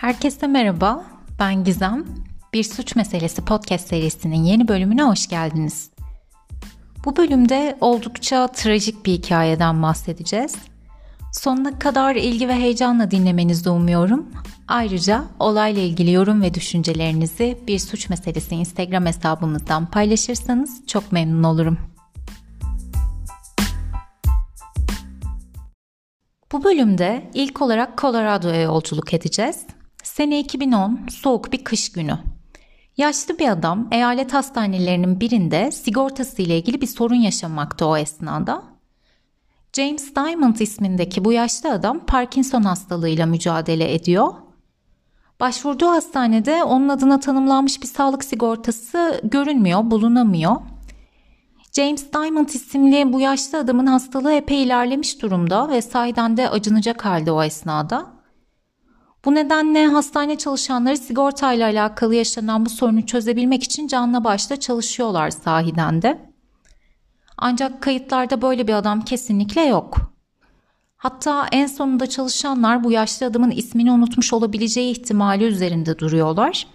Herkese merhaba, ben Gizem. Bir Suç Meselesi podcast serisinin yeni bölümüne hoş geldiniz. Bu bölümde oldukça trajik bir hikayeden bahsedeceğiz. Sonuna kadar ilgi ve heyecanla dinlemenizi umuyorum. Ayrıca olayla ilgili yorum ve düşüncelerinizi Bir Suç Meselesi Instagram hesabımızdan paylaşırsanız çok memnun olurum. Bu bölümde ilk olarak Colorado'ya yolculuk edeceğiz. Sene 2010, soğuk bir kış günü. Yaşlı bir adam eyalet hastanelerinin birinde sigortası ile ilgili bir sorun yaşamakta o esnada. James Diamond ismindeki bu yaşlı adam Parkinson hastalığıyla mücadele ediyor. Başvurduğu hastanede onun adına tanımlanmış bir sağlık sigortası görünmüyor, bulunamıyor. James Diamond isimli bu yaşlı adamın hastalığı epey ilerlemiş durumda ve sahiden de acınacak halde o esnada. Bu nedenle hastane çalışanları sigortayla alakalı yaşanan bu sorunu çözebilmek için canla başla çalışıyorlar sahiden de. Ancak kayıtlarda böyle bir adam kesinlikle yok. Hatta en sonunda çalışanlar bu yaşlı adamın ismini unutmuş olabileceği ihtimali üzerinde duruyorlar.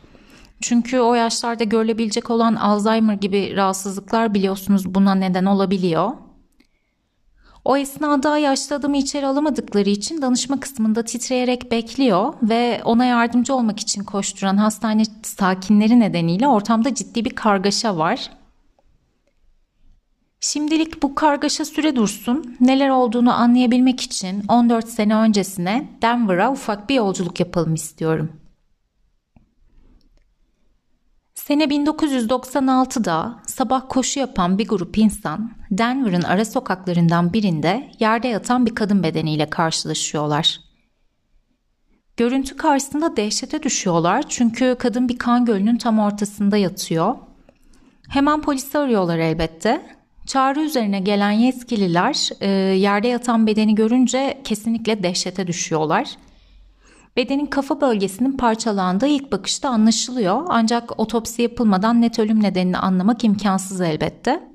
Çünkü o yaşlarda görülebilecek olan Alzheimer gibi rahatsızlıklar biliyorsunuz buna neden olabiliyor. O esnada yaşlı adamı içeri alamadıkları için danışma kısmında titreyerek bekliyor ve ona yardımcı olmak için koşturan hastane sakinleri nedeniyle ortamda ciddi bir kargaşa var. Şimdilik bu kargaşa süre dursun. Neler olduğunu anlayabilmek için 14 sene öncesine Denver'a ufak bir yolculuk yapalım istiyorum. Sene 1996'da sabah koşu yapan bir grup insan Denver'ın ara sokaklarından birinde yerde yatan bir kadın bedeniyle karşılaşıyorlar. Görüntü karşısında dehşete düşüyorlar çünkü kadın bir kan gölünün tam ortasında yatıyor. Hemen polisi arıyorlar elbette. Çağrı üzerine gelen yetkililer e, yerde yatan bedeni görünce kesinlikle dehşete düşüyorlar. Bedenin kafa bölgesinin parçalandığı ilk bakışta anlaşılıyor ancak otopsi yapılmadan net ölüm nedenini anlamak imkansız elbette.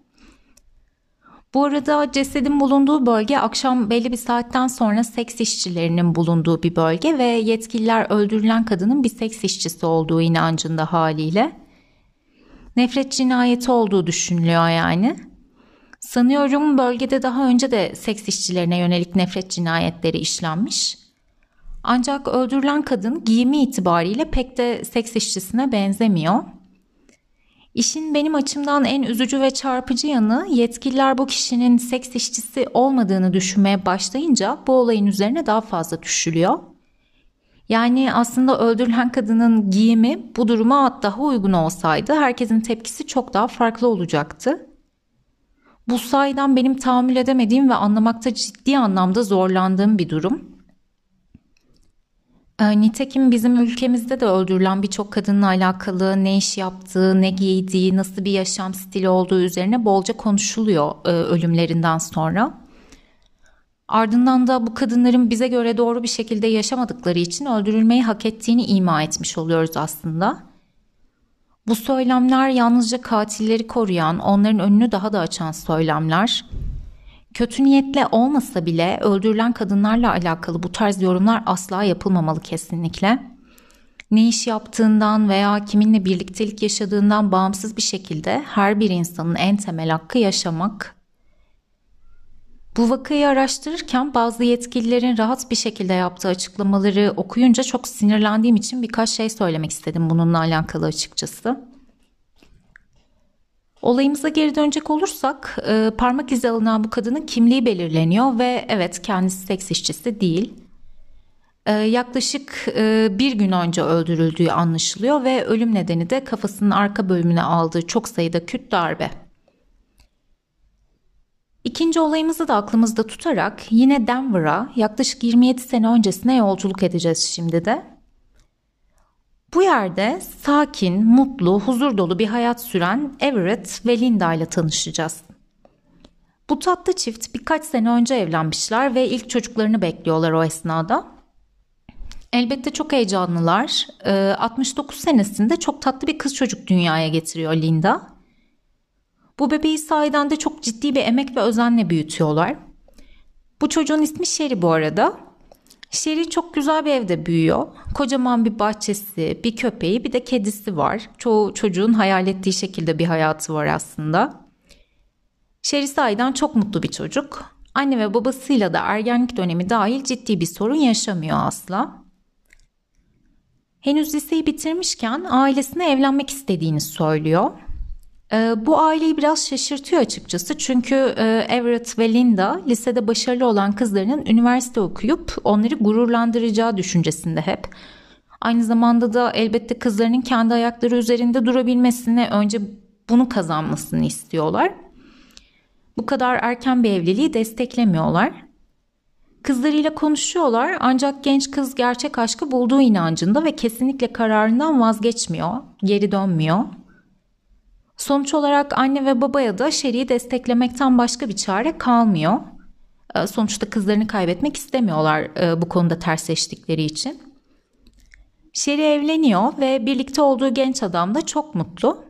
Bu arada cesedin bulunduğu bölge akşam belli bir saatten sonra seks işçilerinin bulunduğu bir bölge ve yetkililer öldürülen kadının bir seks işçisi olduğu inancında haliyle. Nefret cinayeti olduğu düşünülüyor yani. Sanıyorum bölgede daha önce de seks işçilerine yönelik nefret cinayetleri işlenmiş. Ancak öldürülen kadın giyimi itibariyle pek de seks işçisine benzemiyor. İşin benim açımdan en üzücü ve çarpıcı yanı yetkililer bu kişinin seks işçisi olmadığını düşünmeye başlayınca bu olayın üzerine daha fazla düşülüyor. Yani aslında öldürülen kadının giyimi bu duruma daha uygun olsaydı herkesin tepkisi çok daha farklı olacaktı. Bu sayeden benim tahammül edemediğim ve anlamakta ciddi anlamda zorlandığım bir durum. Ee, nitekim bizim ülkemizde de öldürülen birçok kadınla alakalı ne iş yaptığı, ne giydiği, nasıl bir yaşam stili olduğu üzerine bolca konuşuluyor e, ölümlerinden sonra. Ardından da bu kadınların bize göre doğru bir şekilde yaşamadıkları için öldürülmeyi hak ettiğini ima etmiş oluyoruz aslında. Bu söylemler yalnızca katilleri koruyan, onların önünü daha da açan söylemler. Kötü niyetle olmasa bile öldürülen kadınlarla alakalı bu tarz yorumlar asla yapılmamalı kesinlikle. Ne iş yaptığından veya kiminle birliktelik yaşadığından bağımsız bir şekilde her bir insanın en temel hakkı yaşamak. Bu vakayı araştırırken bazı yetkililerin rahat bir şekilde yaptığı açıklamaları okuyunca çok sinirlendiğim için birkaç şey söylemek istedim bununla alakalı açıkçası. Olayımıza geri dönecek olursak e, parmak izi alınan bu kadının kimliği belirleniyor ve evet kendisi seks işçisi değil. E, yaklaşık e, bir gün önce öldürüldüğü anlaşılıyor ve ölüm nedeni de kafasının arka bölümüne aldığı çok sayıda küt darbe. İkinci olayımızı da aklımızda tutarak yine Denver'a yaklaşık 27 sene öncesine yolculuk edeceğiz şimdi de. Bu yerde sakin, mutlu, huzur dolu bir hayat süren Everett ve Linda ile tanışacağız. Bu tatlı çift birkaç sene önce evlenmişler ve ilk çocuklarını bekliyorlar o esnada. Elbette çok heyecanlılar. 69 ee, senesinde çok tatlı bir kız çocuk dünyaya getiriyor Linda. Bu bebeği sahiden de çok ciddi bir emek ve özenle büyütüyorlar. Bu çocuğun ismi Sherry bu arada. Sherry çok güzel bir evde büyüyor. Kocaman bir bahçesi, bir köpeği, bir de kedisi var. Çoğu çocuğun hayal ettiği şekilde bir hayatı var aslında. Sherry sahiden çok mutlu bir çocuk. Anne ve babasıyla da ergenlik dönemi dahil ciddi bir sorun yaşamıyor asla. Henüz liseyi bitirmişken ailesine evlenmek istediğini söylüyor. Ee, bu aileyi biraz şaşırtıyor açıkçası çünkü e, Everett ve Linda lisede başarılı olan kızlarının üniversite okuyup onları gururlandıracağı düşüncesinde hep. Aynı zamanda da elbette kızlarının kendi ayakları üzerinde durabilmesini önce bunu kazanmasını istiyorlar. Bu kadar erken bir evliliği desteklemiyorlar. Kızlarıyla konuşuyorlar ancak genç kız gerçek aşkı bulduğu inancında ve kesinlikle kararından vazgeçmiyor, geri dönmüyor. Sonuç olarak anne ve babaya da Sherry'i desteklemekten başka bir çare kalmıyor. Ee, sonuçta kızlarını kaybetmek istemiyorlar e, bu konuda tersleştikleri için. Sherry evleniyor ve birlikte olduğu genç adam da çok mutlu.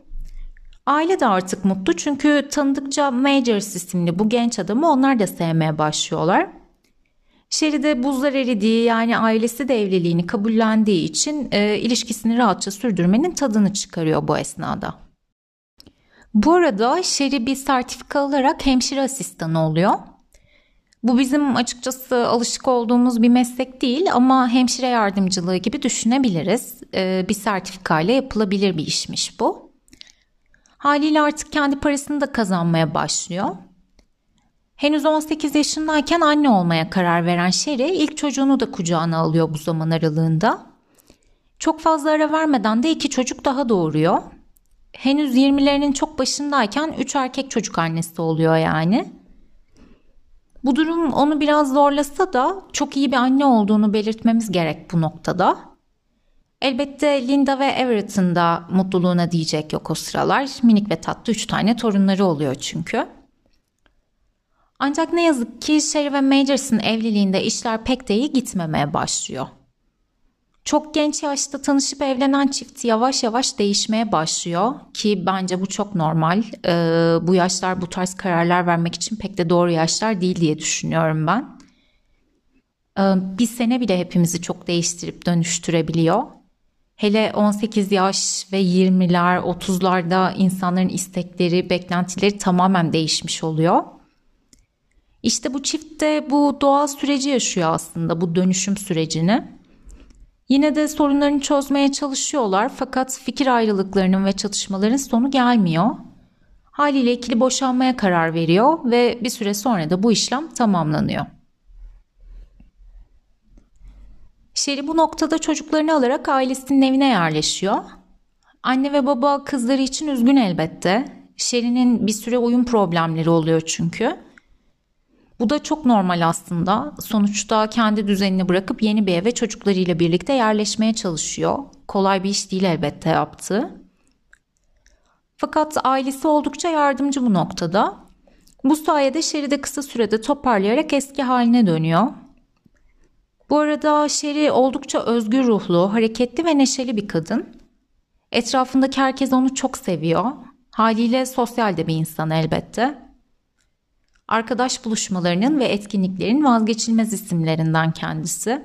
Aile de artık mutlu çünkü tanıdıkça Majors isimli bu genç adamı onlar da sevmeye başlıyorlar. Sherry de buzlar eridiği yani ailesi de evliliğini kabullendiği için e, ilişkisini rahatça sürdürmenin tadını çıkarıyor bu esnada. Bu arada Sherry bir sertifika alarak hemşire asistanı oluyor. Bu bizim açıkçası alışık olduğumuz bir meslek değil ama hemşire yardımcılığı gibi düşünebiliriz. Ee, bir sertifikayla yapılabilir bir işmiş bu. Haliyle artık kendi parasını da kazanmaya başlıyor. Henüz 18 yaşındayken anne olmaya karar veren Sherry ilk çocuğunu da kucağına alıyor bu zaman aralığında. Çok fazla ara vermeden de iki çocuk daha doğuruyor henüz 20'lerinin çok başındayken 3 erkek çocuk annesi oluyor yani. Bu durum onu biraz zorlasa da çok iyi bir anne olduğunu belirtmemiz gerek bu noktada. Elbette Linda ve Everett'ın da mutluluğuna diyecek yok o sıralar. Minik ve tatlı 3 tane torunları oluyor çünkü. Ancak ne yazık ki Sherry ve Majors'ın evliliğinde işler pek de iyi gitmemeye başlıyor. Çok genç yaşta tanışıp evlenen çift yavaş yavaş değişmeye başlıyor ki bence bu çok normal. Ee, bu yaşlar bu tarz kararlar vermek için pek de doğru yaşlar değil diye düşünüyorum ben. Ee, bir sene bile hepimizi çok değiştirip dönüştürebiliyor. Hele 18 yaş ve 20'ler, 30'larda insanların istekleri, beklentileri tamamen değişmiş oluyor. İşte bu çift de bu doğal süreci yaşıyor aslında, bu dönüşüm sürecini. Yine de sorunlarını çözmeye çalışıyorlar fakat fikir ayrılıklarının ve çatışmaların sonu gelmiyor. Haliyle ikili boşanmaya karar veriyor ve bir süre sonra da bu işlem tamamlanıyor. Sherry bu noktada çocuklarını alarak ailesinin evine yerleşiyor. Anne ve baba kızları için üzgün elbette. Sherry'nin bir süre uyum problemleri oluyor çünkü. Bu da çok normal aslında. Sonuçta kendi düzenini bırakıp yeni bir eve çocuklarıyla birlikte yerleşmeye çalışıyor. Kolay bir iş değil elbette yaptığı. Fakat ailesi oldukça yardımcı bu noktada. Bu sayede Sherry kısa sürede toparlayarak eski haline dönüyor. Bu arada Sherry oldukça özgür ruhlu, hareketli ve neşeli bir kadın. Etrafındaki herkes onu çok seviyor. Haliyle sosyal de bir insan elbette arkadaş buluşmalarının ve etkinliklerin vazgeçilmez isimlerinden kendisi.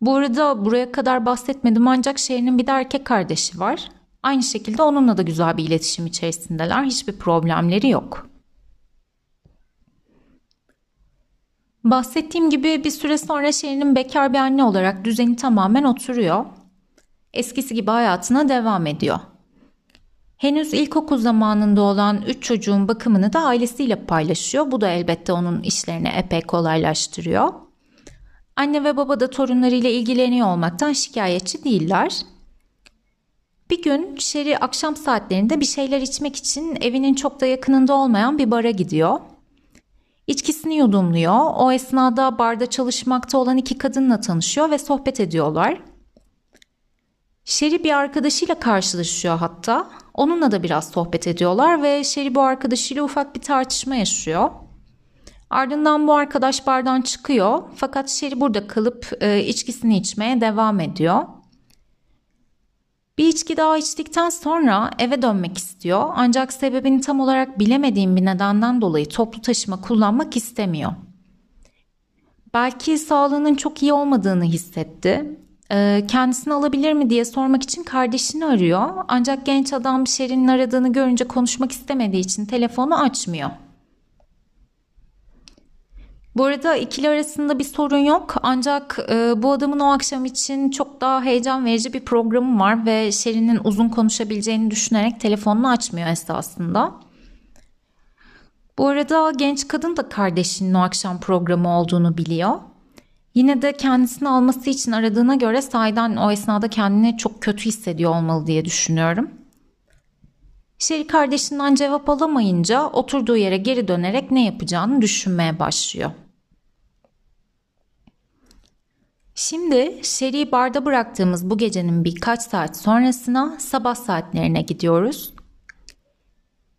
Bu arada buraya kadar bahsetmedim ancak Şehir'in bir de erkek kardeşi var. Aynı şekilde onunla da güzel bir iletişim içerisindeler. Hiçbir problemleri yok. Bahsettiğim gibi bir süre sonra Şehir'in bekar bir anne olarak düzeni tamamen oturuyor. Eskisi gibi hayatına devam ediyor. Henüz ilkokul zamanında olan 3 çocuğun bakımını da ailesiyle paylaşıyor. Bu da elbette onun işlerini epey kolaylaştırıyor. Anne ve baba da torunlarıyla ilgileniyor olmaktan şikayetçi değiller. Bir gün Sherry akşam saatlerinde bir şeyler içmek için evinin çok da yakınında olmayan bir bara gidiyor. İçkisini yudumluyor. O esnada barda çalışmakta olan iki kadınla tanışıyor ve sohbet ediyorlar. Sherry bir arkadaşıyla karşılaşıyor hatta. Onunla da biraz sohbet ediyorlar ve Sherry bu arkadaşıyla ufak bir tartışma yaşıyor. Ardından bu arkadaş bardan çıkıyor fakat Sherry burada kalıp e, içkisini içmeye devam ediyor. Bir içki daha içtikten sonra eve dönmek istiyor ancak sebebini tam olarak bilemediğim bir nedenden dolayı toplu taşıma kullanmak istemiyor. Belki sağlığının çok iyi olmadığını hissetti. Ee, kendisini alabilir mi diye sormak için kardeşini arıyor. Ancak genç adam Şerin'in aradığını görünce konuşmak istemediği için telefonu açmıyor. Bu arada ikili arasında bir sorun yok ancak e, bu adamın o akşam için çok daha heyecan verici bir programı var ve Şerin'in uzun konuşabileceğini düşünerek telefonunu açmıyor esasında. Bu arada genç kadın da kardeşinin o akşam programı olduğunu biliyor. Yine de kendisini alması için aradığına göre sahiden o esnada kendini çok kötü hissediyor olmalı diye düşünüyorum. Şeri kardeşinden cevap alamayınca oturduğu yere geri dönerek ne yapacağını düşünmeye başlıyor. Şimdi Şeri'yi barda bıraktığımız bu gecenin birkaç saat sonrasına sabah saatlerine gidiyoruz.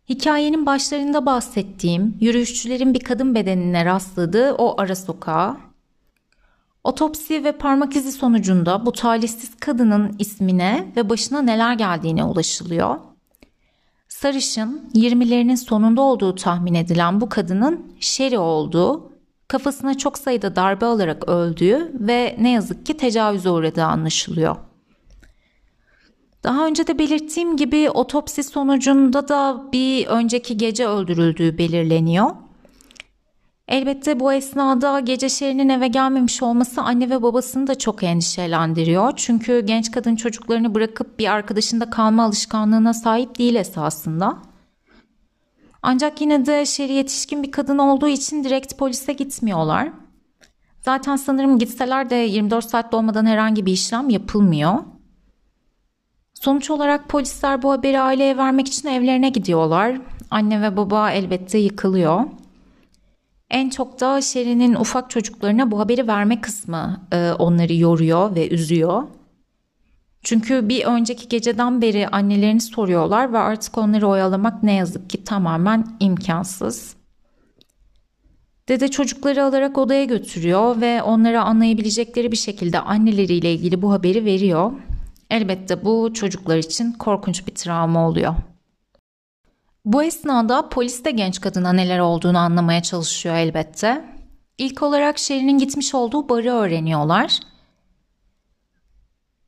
Hikayenin başlarında bahsettiğim yürüyüşçülerin bir kadın bedenine rastladığı o ara sokağa, otopsi ve parmak izi sonucunda bu talihsiz kadının ismine ve başına neler geldiğine ulaşılıyor. Sarışın, 20'lerinin sonunda olduğu tahmin edilen bu kadının Sherry olduğu kafasına çok sayıda darbe alarak öldüğü ve ne yazık ki tecavüze uğradığı anlaşılıyor. Daha önce de belirttiğim gibi otopsi sonucunda da bir önceki gece öldürüldüğü belirleniyor. Elbette bu esnada gece şerinin eve gelmemiş olması anne ve babasını da çok endişelendiriyor. Çünkü genç kadın çocuklarını bırakıp bir arkadaşında kalma alışkanlığına sahip değil esasında. Ancak yine de Şeri yetişkin bir kadın olduğu için direkt polise gitmiyorlar. Zaten sanırım gitseler de 24 saat olmadan herhangi bir işlem yapılmıyor. Sonuç olarak polisler bu haberi aileye vermek için evlerine gidiyorlar. Anne ve baba elbette yıkılıyor. En çok da Şeri'nin ufak çocuklarına bu haberi verme kısmı e, onları yoruyor ve üzüyor. Çünkü bir önceki geceden beri annelerini soruyorlar ve artık onları oyalamak ne yazık ki tamamen imkansız. Dede çocukları alarak odaya götürüyor ve onlara anlayabilecekleri bir şekilde anneleriyle ilgili bu haberi veriyor. Elbette bu çocuklar için korkunç bir travma oluyor. Bu esnada polis de genç kadına neler olduğunu anlamaya çalışıyor elbette. İlk olarak Şerin'in gitmiş olduğu barı öğreniyorlar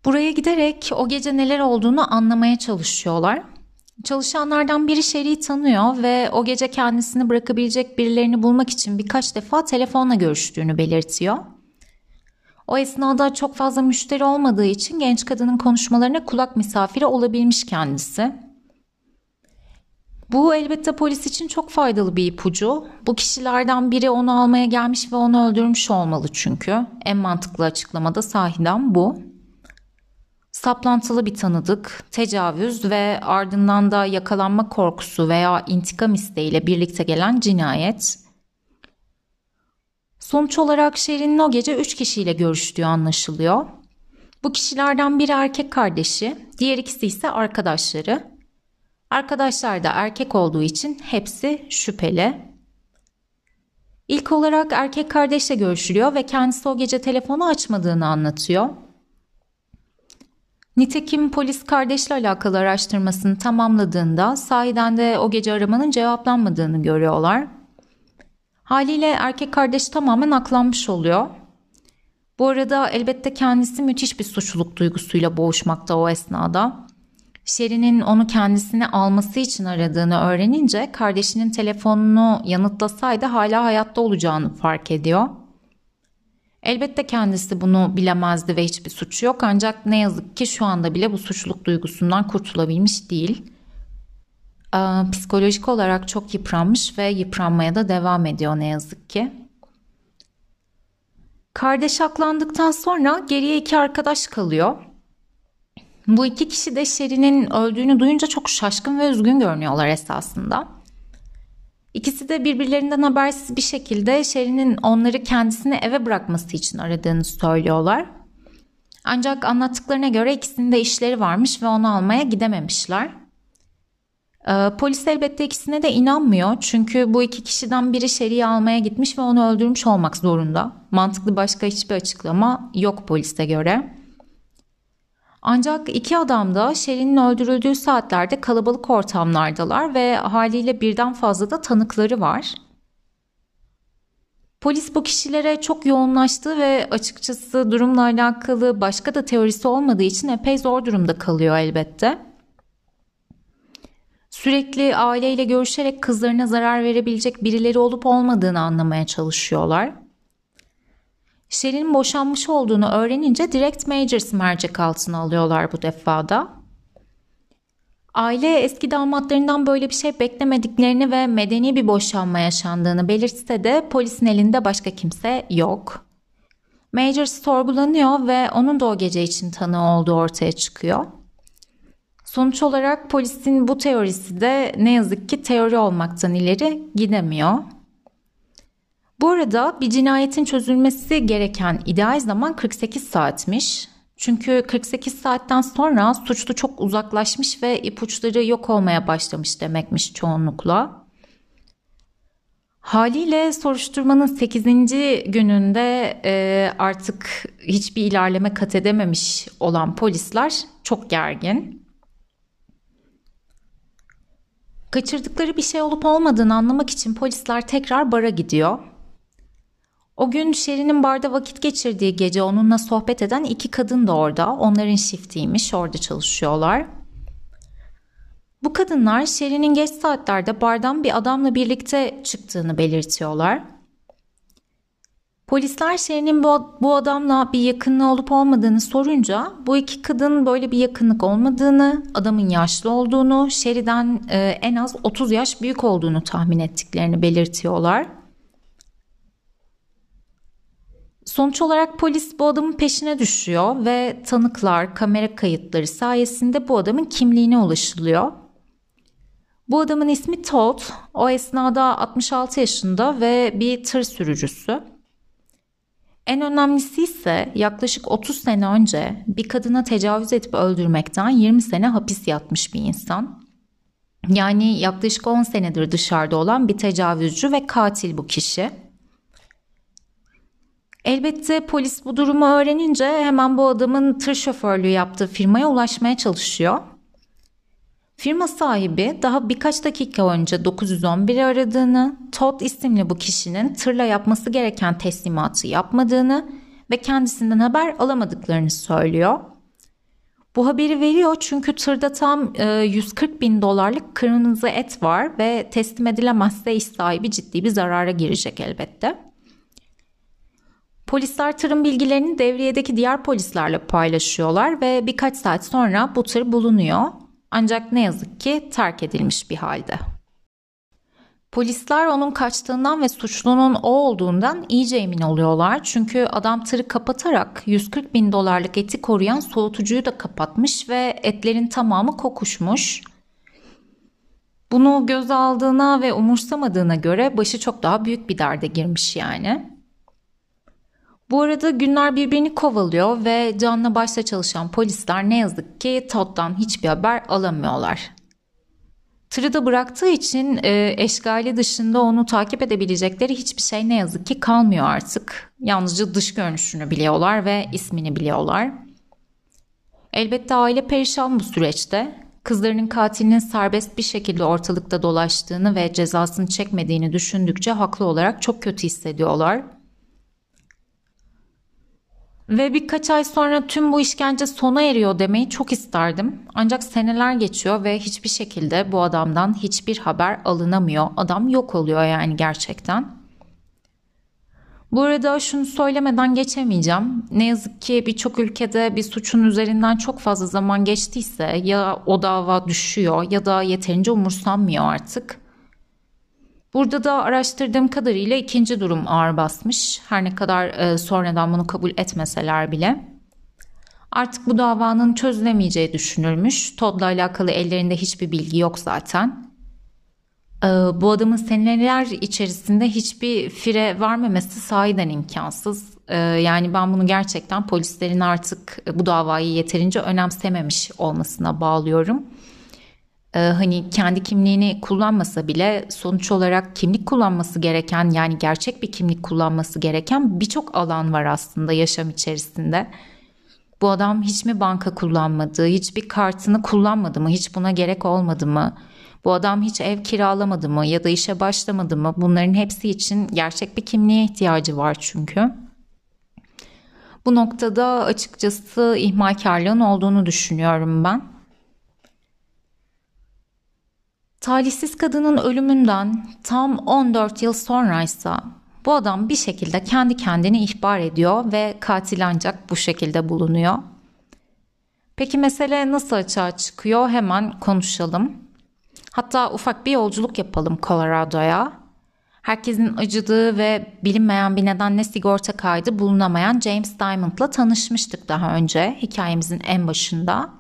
Buraya giderek o gece neler olduğunu anlamaya çalışıyorlar. Çalışanlardan biri Sherry'i tanıyor ve o gece kendisini bırakabilecek birilerini bulmak için birkaç defa telefonla görüştüğünü belirtiyor. O esnada çok fazla müşteri olmadığı için genç kadının konuşmalarına kulak misafiri olabilmiş kendisi. Bu elbette polis için çok faydalı bir ipucu. Bu kişilerden biri onu almaya gelmiş ve onu öldürmüş olmalı çünkü. En mantıklı açıklamada sahiden bu saplantılı bir tanıdık, tecavüz ve ardından da yakalanma korkusu veya intikam isteğiyle birlikte gelen cinayet. Sonuç olarak Şerin'in o gece 3 kişiyle görüştüğü anlaşılıyor. Bu kişilerden biri erkek kardeşi, diğer ikisi ise arkadaşları. Arkadaşlar da erkek olduğu için hepsi şüpheli. İlk olarak erkek kardeşle görüşülüyor ve kendisi o gece telefonu açmadığını anlatıyor. Nitekim polis kardeşle alakalı araştırmasını tamamladığında sahiden de o gece aramanın cevaplanmadığını görüyorlar. Haliyle erkek kardeş tamamen aklanmış oluyor. Bu arada elbette kendisi müthiş bir suçluluk duygusuyla boğuşmakta o esnada. Şeri'nin onu kendisine alması için aradığını öğrenince kardeşinin telefonunu yanıtlasaydı hala hayatta olacağını fark ediyor. Elbette kendisi bunu bilemezdi ve hiçbir suçu yok ancak ne yazık ki şu anda bile bu suçluluk duygusundan kurtulabilmiş değil. Ee, psikolojik olarak çok yıpranmış ve yıpranmaya da devam ediyor ne yazık ki. Kardeş aklandıktan sonra geriye iki arkadaş kalıyor. Bu iki kişi de Şeri'nin öldüğünü duyunca çok şaşkın ve üzgün görünüyorlar esasında. İkisi de birbirlerinden habersiz bir şekilde Sherry'nin onları kendisine eve bırakması için aradığını söylüyorlar. Ancak anlattıklarına göre ikisinin de işleri varmış ve onu almaya gidememişler. Ee, polis elbette ikisine de inanmıyor çünkü bu iki kişiden biri Sherry'i almaya gitmiş ve onu öldürmüş olmak zorunda. Mantıklı başka hiçbir açıklama yok polise göre. Ancak iki adam da Şerin'in öldürüldüğü saatlerde kalabalık ortamlardalar ve haliyle birden fazla da tanıkları var. Polis bu kişilere çok yoğunlaştı ve açıkçası durumla alakalı başka da teorisi olmadığı için epey zor durumda kalıyor elbette. Sürekli aileyle görüşerek kızlarına zarar verebilecek birileri olup olmadığını anlamaya çalışıyorlar. Sherry'nin boşanmış olduğunu öğrenince direkt Majors mercek altına alıyorlar bu defada. Aile eski damatlarından böyle bir şey beklemediklerini ve medeni bir boşanma yaşandığını belirtse de polisin elinde başka kimse yok. Majors sorgulanıyor ve onun da o gece için tanığı olduğu ortaya çıkıyor. Sonuç olarak polisin bu teorisi de ne yazık ki teori olmaktan ileri gidemiyor. Bu arada bir cinayetin çözülmesi gereken ideal zaman 48 saatmiş. Çünkü 48 saatten sonra suçlu çok uzaklaşmış ve ipuçları yok olmaya başlamış demekmiş çoğunlukla. Haliyle soruşturmanın 8. gününde e, artık hiçbir ilerleme kat edememiş olan polisler çok gergin. Kaçırdıkları bir şey olup olmadığını anlamak için polisler tekrar bara gidiyor. O gün Şerin'in barda vakit geçirdiği gece onunla sohbet eden iki kadın da orada. Onların shiftiymiş, orada çalışıyorlar. Bu kadınlar Şerin'in geç saatlerde bardan bir adamla birlikte çıktığını belirtiyorlar. Polisler Şerin'in bu, bu adamla bir yakınlığı olup olmadığını sorunca bu iki kadın böyle bir yakınlık olmadığını, adamın yaşlı olduğunu, Şeri'den e, en az 30 yaş büyük olduğunu tahmin ettiklerini belirtiyorlar. Sonuç olarak polis bu adamın peşine düşüyor ve tanıklar, kamera kayıtları sayesinde bu adamın kimliğine ulaşılıyor. Bu adamın ismi Todd. O esnada 66 yaşında ve bir tır sürücüsü. En önemlisi ise yaklaşık 30 sene önce bir kadına tecavüz edip öldürmekten 20 sene hapis yatmış bir insan. Yani yaklaşık 10 senedir dışarıda olan bir tecavüzcü ve katil bu kişi. Elbette polis bu durumu öğrenince hemen bu adamın tır şoförlüğü yaptığı firmaya ulaşmaya çalışıyor. Firma sahibi daha birkaç dakika önce 911'i aradığını, Todd isimli bu kişinin tırla yapması gereken teslimatı yapmadığını ve kendisinden haber alamadıklarını söylüyor. Bu haberi veriyor çünkü tırda tam 140 e, bin dolarlık kırmızı et var ve teslim edilemezse iş sahibi ciddi bir zarara girecek elbette. Polisler tırın bilgilerini devriyedeki diğer polislerle paylaşıyorlar ve birkaç saat sonra bu tır bulunuyor. Ancak ne yazık ki terk edilmiş bir halde. Polisler onun kaçtığından ve suçlunun o olduğundan iyice emin oluyorlar. Çünkü adam tırı kapatarak 140 bin dolarlık eti koruyan soğutucuyu da kapatmış ve etlerin tamamı kokuşmuş. Bunu göz aldığına ve umursamadığına göre başı çok daha büyük bir derde girmiş yani. Bu arada günler birbirini kovalıyor ve canla başla çalışan polisler ne yazık ki Todd'dan hiçbir haber alamıyorlar. Tırı bıraktığı için e, eşgali dışında onu takip edebilecekleri hiçbir şey ne yazık ki kalmıyor artık. Yalnızca dış görünüşünü biliyorlar ve ismini biliyorlar. Elbette aile perişan bu süreçte. Kızlarının katilinin serbest bir şekilde ortalıkta dolaştığını ve cezasını çekmediğini düşündükçe haklı olarak çok kötü hissediyorlar. Ve birkaç ay sonra tüm bu işkence sona eriyor demeyi çok isterdim. Ancak seneler geçiyor ve hiçbir şekilde bu adamdan hiçbir haber alınamıyor. Adam yok oluyor yani gerçekten. Bu arada şunu söylemeden geçemeyeceğim. Ne yazık ki birçok ülkede bir suçun üzerinden çok fazla zaman geçtiyse ya o dava düşüyor ya da yeterince umursanmıyor artık. Burada da araştırdığım kadarıyla ikinci durum ağır basmış. Her ne kadar e, sonradan bunu kabul etmeseler bile. Artık bu davanın çözülemeyeceği düşünülmüş. Todd'la alakalı ellerinde hiçbir bilgi yok zaten. E, bu adamın seneler içerisinde hiçbir fire vermemesi sahiden imkansız. E, yani ben bunu gerçekten polislerin artık bu davayı yeterince önemsememiş olmasına bağlıyorum e, hani kendi kimliğini kullanmasa bile sonuç olarak kimlik kullanması gereken yani gerçek bir kimlik kullanması gereken birçok alan var aslında yaşam içerisinde. Bu adam hiç mi banka kullanmadı, hiçbir kartını kullanmadı mı, hiç buna gerek olmadı mı? Bu adam hiç ev kiralamadı mı ya da işe başlamadı mı? Bunların hepsi için gerçek bir kimliğe ihtiyacı var çünkü. Bu noktada açıkçası ihmalkarlığın olduğunu düşünüyorum ben. Talihsiz kadının ölümünden tam 14 yıl sonraysa bu adam bir şekilde kendi kendini ihbar ediyor ve katil ancak bu şekilde bulunuyor. Peki mesele nasıl açığa çıkıyor? Hemen konuşalım. Hatta ufak bir yolculuk yapalım Colorado'ya. Herkesin acıdığı ve bilinmeyen bir nedenle sigorta kaydı bulunamayan James Diamond'la tanışmıştık daha önce hikayemizin en başında.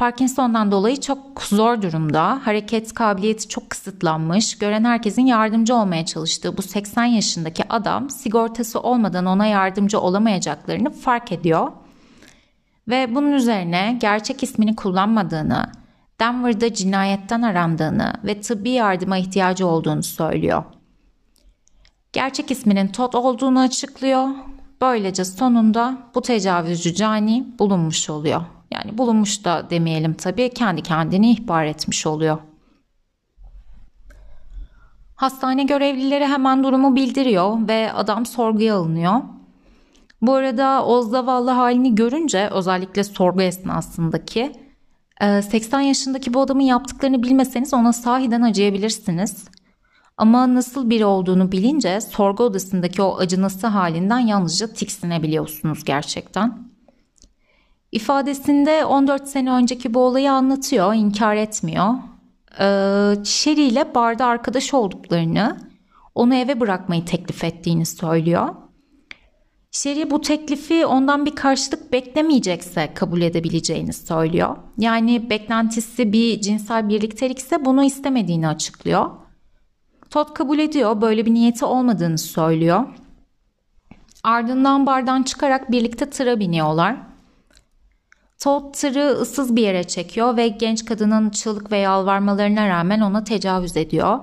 Parkinson'dan dolayı çok zor durumda, hareket kabiliyeti çok kısıtlanmış, gören herkesin yardımcı olmaya çalıştığı bu 80 yaşındaki adam sigortası olmadan ona yardımcı olamayacaklarını fark ediyor. Ve bunun üzerine gerçek ismini kullanmadığını, Denver'da cinayetten arandığını ve tıbbi yardıma ihtiyacı olduğunu söylüyor. Gerçek isminin Todd olduğunu açıklıyor. Böylece sonunda bu tecavüzcü cani bulunmuş oluyor. Yani bulunmuş da demeyelim tabii kendi kendini ihbar etmiş oluyor. Hastane görevlileri hemen durumu bildiriyor ve adam sorguya alınıyor. Bu arada o zavallı halini görünce özellikle sorgu esnasındaki 80 yaşındaki bu adamın yaptıklarını bilmeseniz ona sahiden acıyabilirsiniz. Ama nasıl biri olduğunu bilince sorgu odasındaki o acınası halinden yalnızca tiksinebiliyorsunuz gerçekten. İfadesinde 14 sene önceki bu olayı anlatıyor, inkar etmiyor. Ee, Sherry ile barda arkadaş olduklarını, onu eve bırakmayı teklif ettiğini söylüyor. Sherry bu teklifi ondan bir karşılık beklemeyecekse kabul edebileceğini söylüyor. Yani beklentisi bir cinsel birliktelikse bunu istemediğini açıklıyor. Todd kabul ediyor, böyle bir niyeti olmadığını söylüyor. Ardından bardan çıkarak birlikte tıra biniyorlar. Todd tırı ıssız bir yere çekiyor ve genç kadının çığlık ve yalvarmalarına rağmen ona tecavüz ediyor.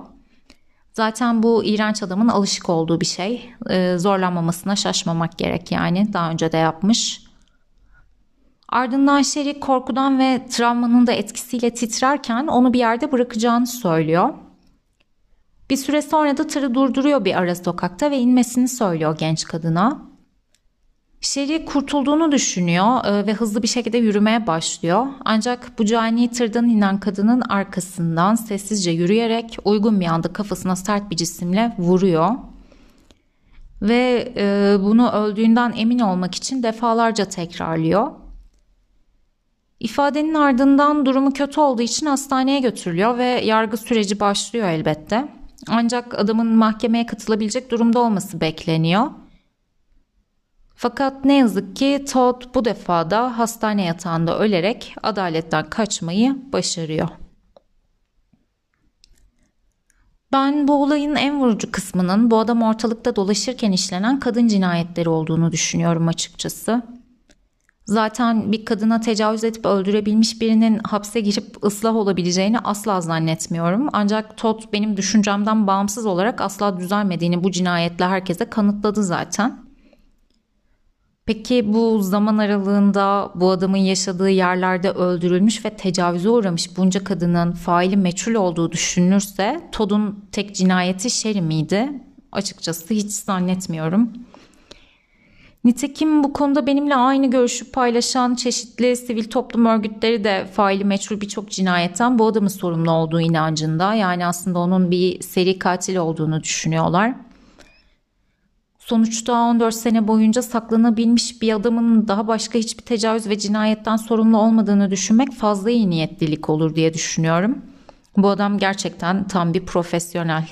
Zaten bu iğrenç adamın alışık olduğu bir şey. Ee, zorlanmamasına şaşmamak gerek yani. Daha önce de yapmış. Ardından Sherry korkudan ve travmanın da etkisiyle titrerken onu bir yerde bırakacağını söylüyor. Bir süre sonra da tırı durduruyor bir ara sokakta ve inmesini söylüyor genç kadına. Sherry kurtulduğunu düşünüyor e, ve hızlı bir şekilde yürümeye başlıyor. Ancak bu cani tırdan inen kadının arkasından sessizce yürüyerek uygun bir anda kafasına sert bir cisimle vuruyor. Ve e, bunu öldüğünden emin olmak için defalarca tekrarlıyor. İfadenin ardından durumu kötü olduğu için hastaneye götürülüyor ve yargı süreci başlıyor elbette. Ancak adamın mahkemeye katılabilecek durumda olması bekleniyor. Fakat ne yazık ki Todd bu defa da hastane yatağında ölerek adaletten kaçmayı başarıyor. Ben bu olayın en vurucu kısmının bu adam ortalıkta dolaşırken işlenen kadın cinayetleri olduğunu düşünüyorum açıkçası. Zaten bir kadına tecavüz edip öldürebilmiş birinin hapse girip ıslah olabileceğini asla zannetmiyorum. Ancak Todd benim düşüncemden bağımsız olarak asla düzelmediğini bu cinayetle herkese kanıtladı zaten. Peki bu zaman aralığında bu adamın yaşadığı yerlerde öldürülmüş ve tecavüze uğramış bunca kadının faili meçhul olduğu düşünülürse Todd'un tek cinayeti Sherry miydi? Açıkçası hiç zannetmiyorum. Nitekim bu konuda benimle aynı görüşü paylaşan çeşitli sivil toplum örgütleri de faili meçhul birçok cinayetten bu adamın sorumlu olduğu inancında. Yani aslında onun bir seri katil olduğunu düşünüyorlar. Sonuçta 14 sene boyunca saklanabilmiş bir adamın daha başka hiçbir tecavüz ve cinayetten sorumlu olmadığını düşünmek fazla iyi niyetlilik olur diye düşünüyorum. Bu adam gerçekten tam bir profesyonel.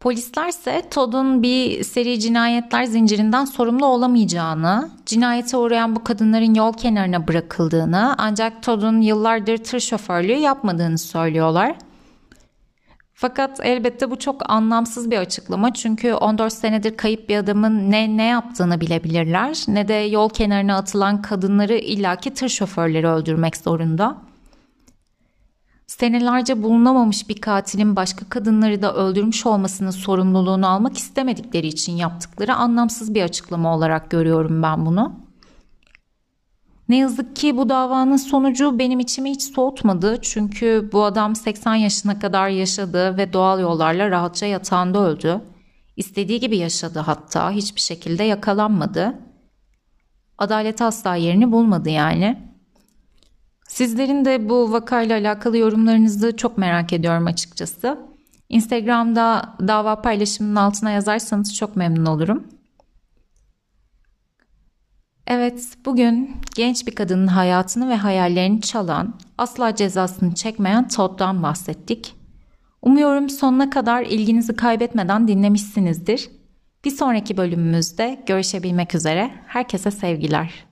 Polisler ise Todd'un bir seri cinayetler zincirinden sorumlu olamayacağını, cinayete uğrayan bu kadınların yol kenarına bırakıldığını ancak Todd'un yıllardır tır şoförlüğü yapmadığını söylüyorlar. Fakat elbette bu çok anlamsız bir açıklama çünkü 14 senedir kayıp bir adamın ne ne yaptığını bilebilirler ne de yol kenarına atılan kadınları illaki tır şoförleri öldürmek zorunda. Senelerce bulunamamış bir katilin başka kadınları da öldürmüş olmasının sorumluluğunu almak istemedikleri için yaptıkları anlamsız bir açıklama olarak görüyorum ben bunu. Ne yazık ki bu davanın sonucu benim içimi hiç soğutmadı. Çünkü bu adam 80 yaşına kadar yaşadı ve doğal yollarla rahatça yatağında öldü. İstediği gibi yaşadı hatta hiçbir şekilde yakalanmadı. Adalet asla yerini bulmadı yani. Sizlerin de bu vakayla alakalı yorumlarınızı çok merak ediyorum açıkçası. Instagram'da dava paylaşımının altına yazarsanız çok memnun olurum. Evet, bugün genç bir kadının hayatını ve hayallerini çalan, asla cezasını çekmeyen Todd'dan bahsettik. Umuyorum sonuna kadar ilginizi kaybetmeden dinlemişsinizdir. Bir sonraki bölümümüzde görüşebilmek üzere. Herkese sevgiler.